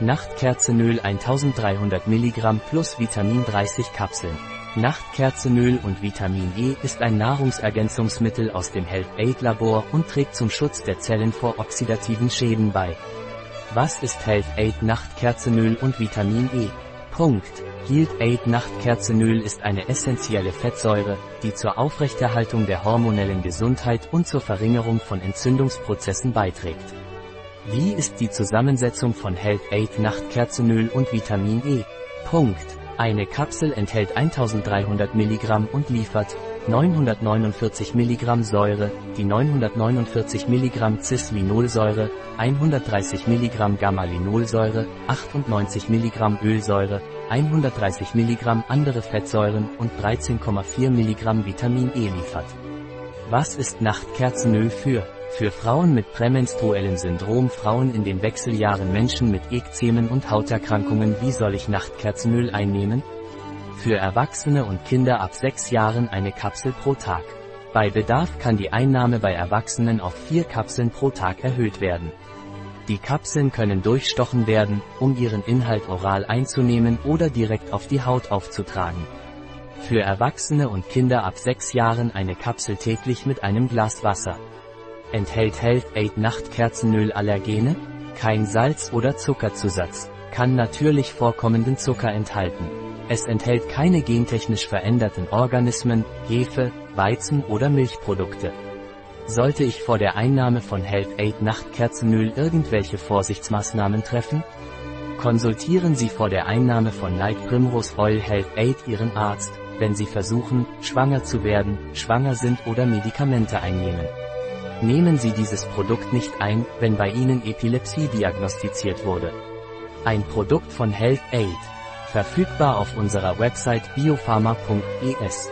Nachtkerzenöl 1300 mg plus Vitamin 30 Kapseln. Nachtkerzenöl und Vitamin E ist ein Nahrungsergänzungsmittel aus dem Health Aid Labor und trägt zum Schutz der Zellen vor oxidativen Schäden bei. Was ist Health Aid Nachtkerzenöl und Vitamin E? Punkt. Health Aid Nachtkerzenöl ist eine essentielle Fettsäure, die zur Aufrechterhaltung der hormonellen Gesundheit und zur Verringerung von Entzündungsprozessen beiträgt. Wie ist die Zusammensetzung von Health Aid Nachtkerzenöl und Vitamin E? Punkt. Eine Kapsel enthält 1300 mg und liefert 949 mg Säure, die 949 mg Cislinolsäure, 130 mg Gamma-Linolsäure, 98 mg Ölsäure, 130 mg andere Fettsäuren und 13,4 mg Vitamin E liefert. Was ist Nachtkerzenöl für? Für Frauen mit prämenstruellem Syndrom, Frauen in den Wechseljahren, Menschen mit Ekzemen und Hauterkrankungen, wie soll ich Nachtkerzenöl einnehmen? Für Erwachsene und Kinder ab 6 Jahren eine Kapsel pro Tag. Bei Bedarf kann die Einnahme bei Erwachsenen auf 4 Kapseln pro Tag erhöht werden. Die Kapseln können durchstochen werden, um ihren Inhalt oral einzunehmen oder direkt auf die Haut aufzutragen. Für Erwachsene und Kinder ab 6 Jahren eine Kapsel täglich mit einem Glas Wasser. Enthält Health Aid Nachtkerzenöl Allergene? Kein Salz oder Zuckerzusatz. Kann natürlich vorkommenden Zucker enthalten. Es enthält keine gentechnisch veränderten Organismen, Hefe, Weizen oder Milchprodukte. Sollte ich vor der Einnahme von Health Aid Nachtkerzenöl irgendwelche Vorsichtsmaßnahmen treffen? Konsultieren Sie vor der Einnahme von Night Primrose Oil Health Aid Ihren Arzt, wenn Sie versuchen, schwanger zu werden, schwanger sind oder Medikamente einnehmen. Nehmen Sie dieses Produkt nicht ein, wenn bei Ihnen Epilepsie diagnostiziert wurde. Ein Produkt von Health Aid. Verfügbar auf unserer Website biopharma.es.